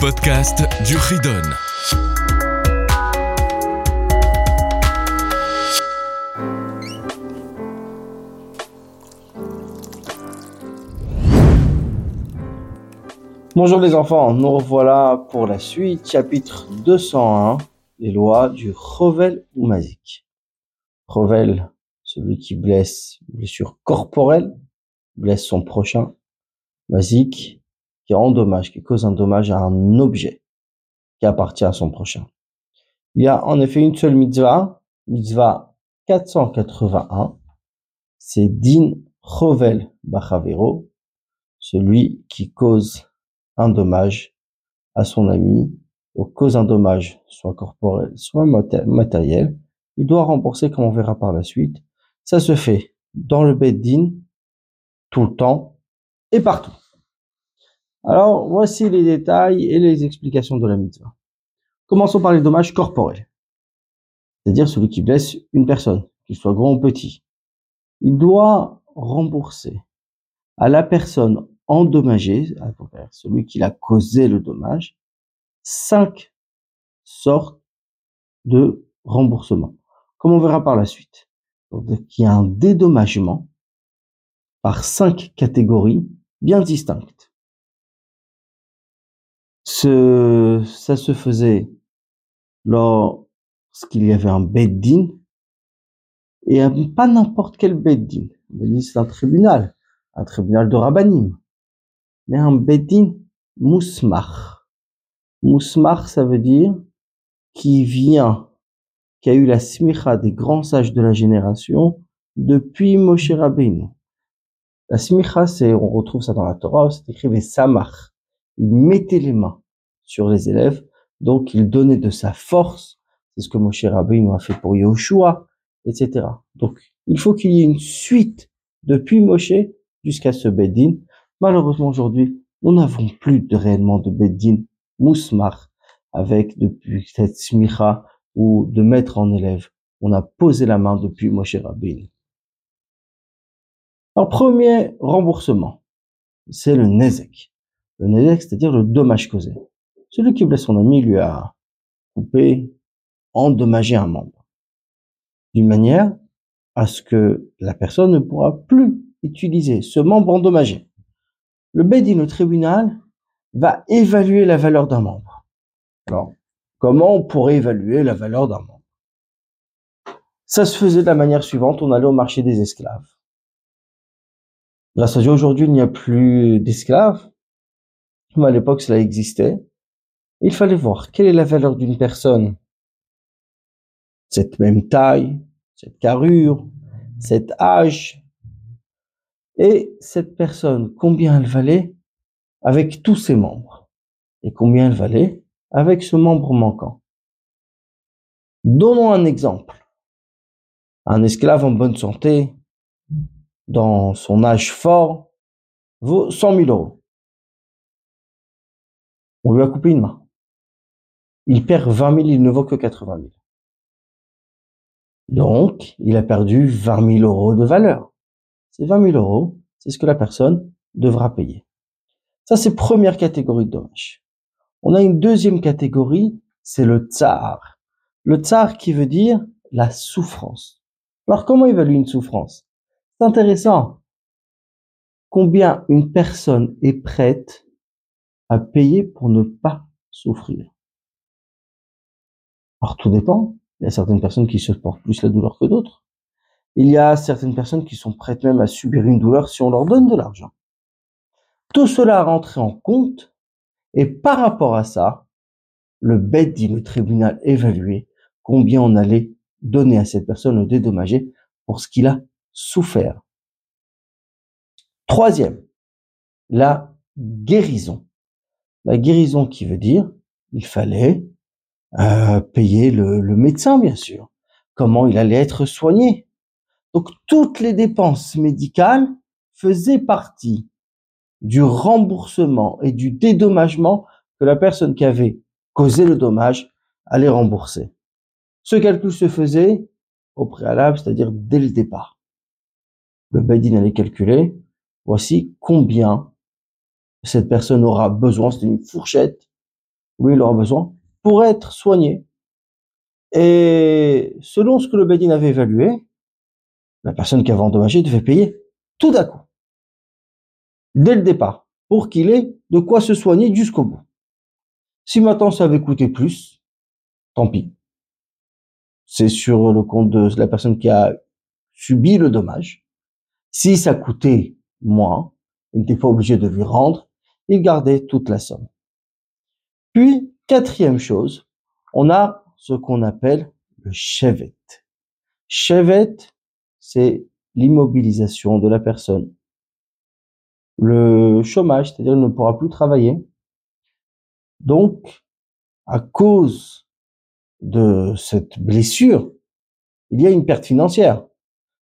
podcast du Ridon. Bonjour les enfants, nous revoilà pour la suite, chapitre 201, les lois du Revel ou Mazik. Revel, celui qui blesse, blessure corporelle, blesse son prochain. Mazik, qui endommage, qui cause un dommage à un objet qui appartient à son prochain. Il y a en effet une seule mitzvah, mitzvah 481, c'est Din Revel Bachavero, celui qui cause un dommage à son ami, ou cause un dommage, soit corporel, soit matériel, il doit rembourser, comme on verra par la suite. Ça se fait dans le Beddin, tout le temps et partout. Alors, voici les détails et les explications de la mitzvah. Commençons par les dommages corporels. C'est-à-dire celui qui blesse une personne, qu'il soit grand ou petit. Il doit rembourser à la personne endommagé, celui qui a causé le dommage, cinq sortes de remboursement, comme on verra par la suite. Donc, il y a un dédommagement par cinq catégories bien distinctes. Ce, ça se faisait lorsqu'il y avait un beddin, et pas n'importe quel beddin. C'est un tribunal, un tribunal de rabbanim mais un bedin mousmar. Mousmar, ça veut dire qui vient, qui a eu la smicha des grands sages de la génération depuis Moshe Rabbeinu. La smicha, c'est, on retrouve ça dans la Torah, c'est écrit les samach. Il mettait les mains sur les élèves, donc il donnait de sa force. C'est ce que Moshe Rabbeinu a fait pour Yoshua, etc. Donc, il faut qu'il y ait une suite depuis Moshe jusqu'à ce Bedin Malheureusement aujourd'hui, nous n'avons plus de réellement de Beddin Mousmar avec depuis cette smicha ou de maître en élève. On a posé la main depuis Moshe Rabbein. Alors premier remboursement, c'est le nezek. Le nezek, c'est-à-dire le dommage causé. Celui qui blesse son ami lui a coupé, endommagé un membre. D'une manière à ce que la personne ne pourra plus utiliser ce membre endommagé le Bedin, le tribunal, va évaluer la valeur d'un membre. Alors, comment on pourrait évaluer la valeur d'un membre? Ça se faisait de la manière suivante, on allait au marché des esclaves. Grâce à Dieu, aujourd'hui, il n'y a plus d'esclaves. Mais à l'époque, cela existait. Il fallait voir quelle est la valeur d'une personne. Cette même taille, cette carrure, cet âge, et cette personne, combien elle valait avec tous ses membres? Et combien elle valait avec ce membre manquant? Donnons un exemple. Un esclave en bonne santé, dans son âge fort, vaut 100 000 euros. On lui a coupé une main. Il perd 20 000, il ne vaut que 80 000. Donc, il a perdu 20 000 euros de valeur. Ces 20 000 euros, c'est ce que la personne devra payer. Ça, c'est première catégorie de dommages. On a une deuxième catégorie, c'est le tsar. Le tsar qui veut dire la souffrance. Alors, comment évaluer une souffrance? C'est intéressant. Combien une personne est prête à payer pour ne pas souffrir? Alors, tout dépend. Il y a certaines personnes qui supportent plus la douleur que d'autres. Il y a certaines personnes qui sont prêtes même à subir une douleur si on leur donne de l'argent. Tout cela a rentré en compte et par rapport à ça, le bête dit le tribunal évalué combien on allait donner à cette personne le dédommager pour ce qu'il a souffert. Troisième, la guérison. La guérison qui veut dire il fallait euh, payer le médecin, bien sûr. Comment il allait être soigné. Donc toutes les dépenses médicales faisaient partie du remboursement et du dédommagement que la personne qui avait causé le dommage allait rembourser. Ce calcul se faisait au préalable, c'est-à-dire dès le départ. Le Badin allait calculer, voici combien cette personne aura besoin, c'est une fourchette, oui, il aura besoin, pour être soigné. Et selon ce que le Bedin avait évalué, la personne qui avait endommagé devait payer tout d'un coup, dès le départ, pour qu'il ait de quoi se soigner jusqu'au bout. Si maintenant ça avait coûté plus, tant pis. C'est sur le compte de la personne qui a subi le dommage. Si ça coûtait moins, il n'était pas obligé de lui rendre, il gardait toute la somme. Puis, quatrième chose, on a ce qu'on appelle le chevet. Chevet, c'est l'immobilisation de la personne. Le chômage, c'est-à-dire qu'il ne pourra plus travailler. Donc, à cause de cette blessure, il y a une perte financière,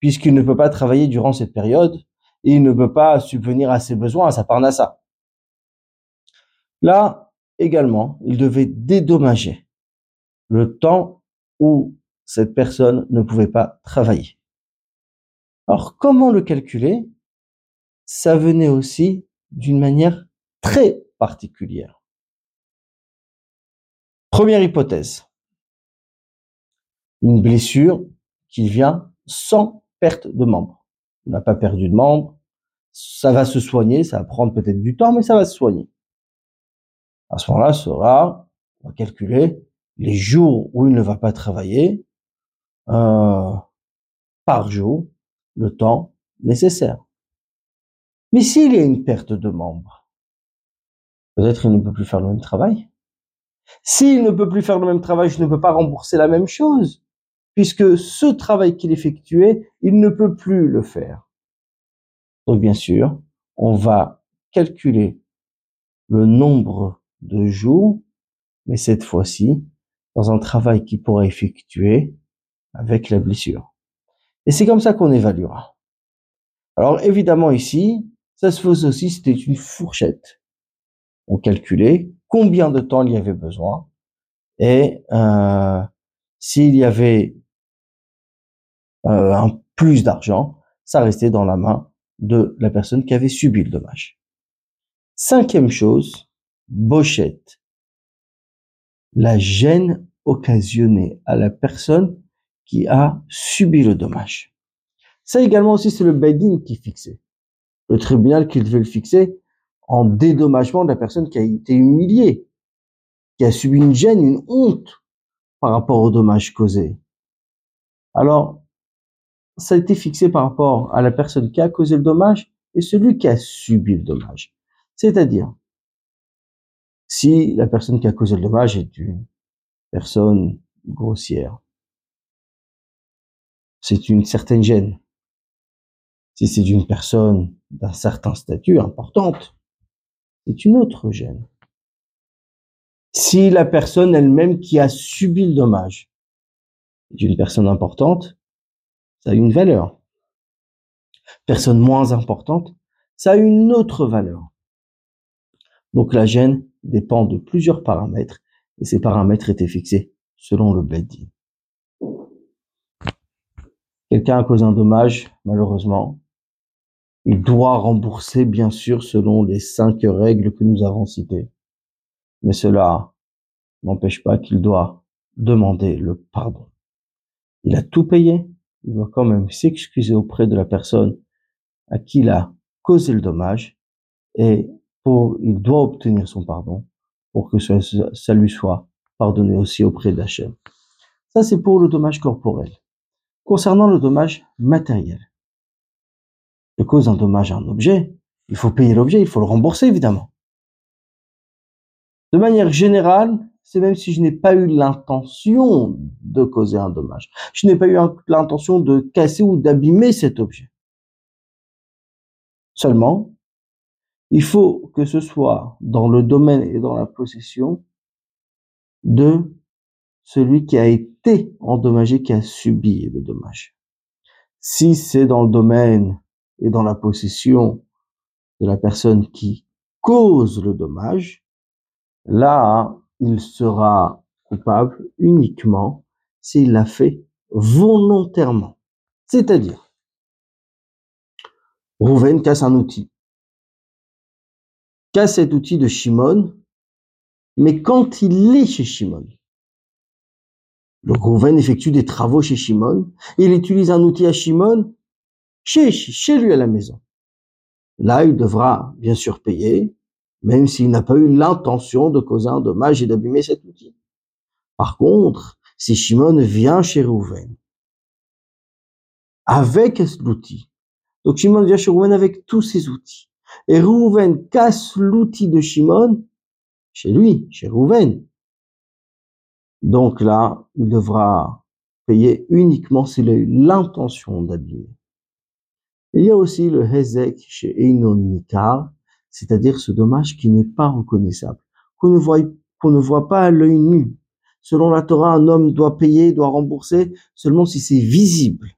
puisqu'il ne peut pas travailler durant cette période et il ne peut pas subvenir à ses besoins, à sa parnassa. Là, également, il devait dédommager le temps où cette personne ne pouvait pas travailler. Alors, comment le calculer? Ça venait aussi d'une manière très particulière. Première hypothèse. Une blessure qui vient sans perte de membre. On n'a pas perdu de membre. Ça va se soigner. Ça va prendre peut-être du temps, mais ça va se soigner. À ce moment-là, sera, on va calculer les jours où il ne va pas travailler euh, par jour, le temps nécessaire. Mais s'il y a une perte de membre, peut-être il ne peut plus faire le même travail. S'il ne peut plus faire le même travail, je ne peux pas rembourser la même chose, puisque ce travail qu'il effectuait, il ne peut plus le faire. Donc bien sûr, on va calculer le nombre de jours, mais cette fois-ci, dans un travail qui pourra effectuer avec la blessure. Et c'est comme ça qu'on évaluera. Alors évidemment ici, ça se faisait aussi, c'était une fourchette. On calculait combien de temps il y avait besoin et euh, s'il y avait euh, un plus d'argent, ça restait dans la main de la personne qui avait subi le dommage. Cinquième chose, Bochette. La gêne occasionnée à la personne qui a subi le dommage. Ça également aussi, c'est le Bedin qui fixait. Le tribunal qui devait le fixer en dédommagement de la personne qui a été humiliée, qui a subi une gêne, une honte par rapport au dommage causé. Alors, ça a été fixé par rapport à la personne qui a causé le dommage et celui qui a subi le dommage. C'est-à-dire, si la personne qui a causé le dommage est une personne grossière, c'est une certaine gêne. Si c'est une personne d'un certain statut importante, c'est une autre gêne. Si la personne elle-même qui a subi le dommage est une personne importante, ça a une valeur. Personne moins importante, ça a une autre valeur. Donc la gêne dépend de plusieurs paramètres et ces paramètres étaient fixés selon le Bedin. Quelqu'un a causé un dommage, malheureusement. Il doit rembourser, bien sûr, selon les cinq règles que nous avons citées. Mais cela n'empêche pas qu'il doit demander le pardon. Il a tout payé. Il doit quand même s'excuser auprès de la personne à qui il a causé le dommage et il doit obtenir son pardon pour que ça, lui soit pardonné aussi auprès d'Hachem. Ça, c'est pour le dommage corporel. Concernant le dommage matériel, je cause un dommage à un objet, il faut payer l'objet, il faut le rembourser évidemment. De manière générale, c'est même si je n'ai pas eu l'intention de causer un dommage. Je n'ai pas eu l'intention de casser ou d'abîmer cet objet. Seulement, il faut que ce soit dans le domaine et dans la possession de celui qui a été endommagé, qui a subi le dommage. Si c'est dans le domaine et dans la possession de la personne qui cause le dommage, là, il sera coupable uniquement s'il l'a fait volontairement. C'est-à-dire, Rouven casse un outil cet outil de Shimon Mais quand il est chez Shimon, le Rouven effectue des travaux chez Shimon, il utilise un outil à Shimon chez, chez lui à la maison. Là, il devra bien sûr payer, même s'il n'a pas eu l'intention de causer un dommage et d'abîmer cet outil. Par contre, si Shimon vient chez Rouven avec l'outil, donc Shimon vient chez Rouven avec tous ses outils, et Rouven casse l'outil de Shimon chez lui, chez Rouven. Donc là, il devra payer uniquement s'il a eu l'intention d'abîmer. Il y a aussi le Hezek chez Einon Nikar, c'est-à-dire ce dommage qui n'est pas reconnaissable, qu'on ne voit, qu'on ne voit pas à l'œil nu. Selon la Torah, un homme doit payer, doit rembourser seulement si c'est visible.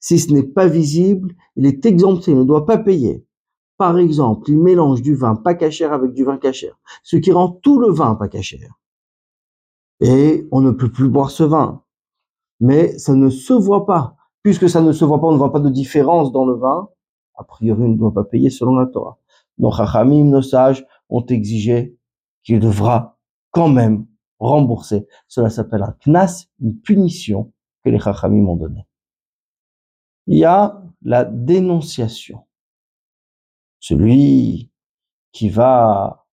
Si ce n'est pas visible, il est exempté, il ne doit pas payer. Par exemple, il mélange du vin pas cachère avec du vin cachère, ce qui rend tout le vin pas cachère. Et on ne peut plus boire ce vin. Mais ça ne se voit pas. Puisque ça ne se voit pas, on ne voit pas de différence dans le vin. A priori, on ne doit pas payer selon la Torah. Nos chachamim, nos sages, ont exigé qu'il devra quand même rembourser. Cela s'appelle un knas, une punition que les chachamim ont donnée. Il y a la dénonciation celui qui va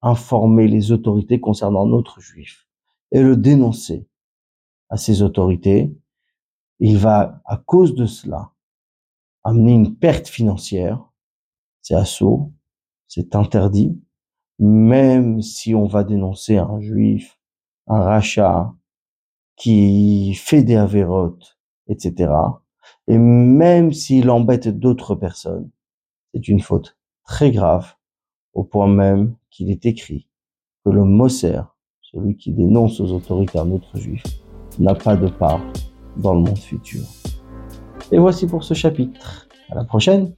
informer les autorités concernant notre juif et le dénoncer à ces autorités, il va, à cause de cela, amener une perte financière. C'est assaut, c'est interdit, même si on va dénoncer un juif, un rachat qui fait des avérotes, etc. Et même s'il embête d'autres personnes, c'est une faute très grave, au point même qu'il est écrit que le Moser, celui qui dénonce aux autorités un autre juif, n'a pas de part dans le monde futur. Et voici pour ce chapitre. À la prochaine!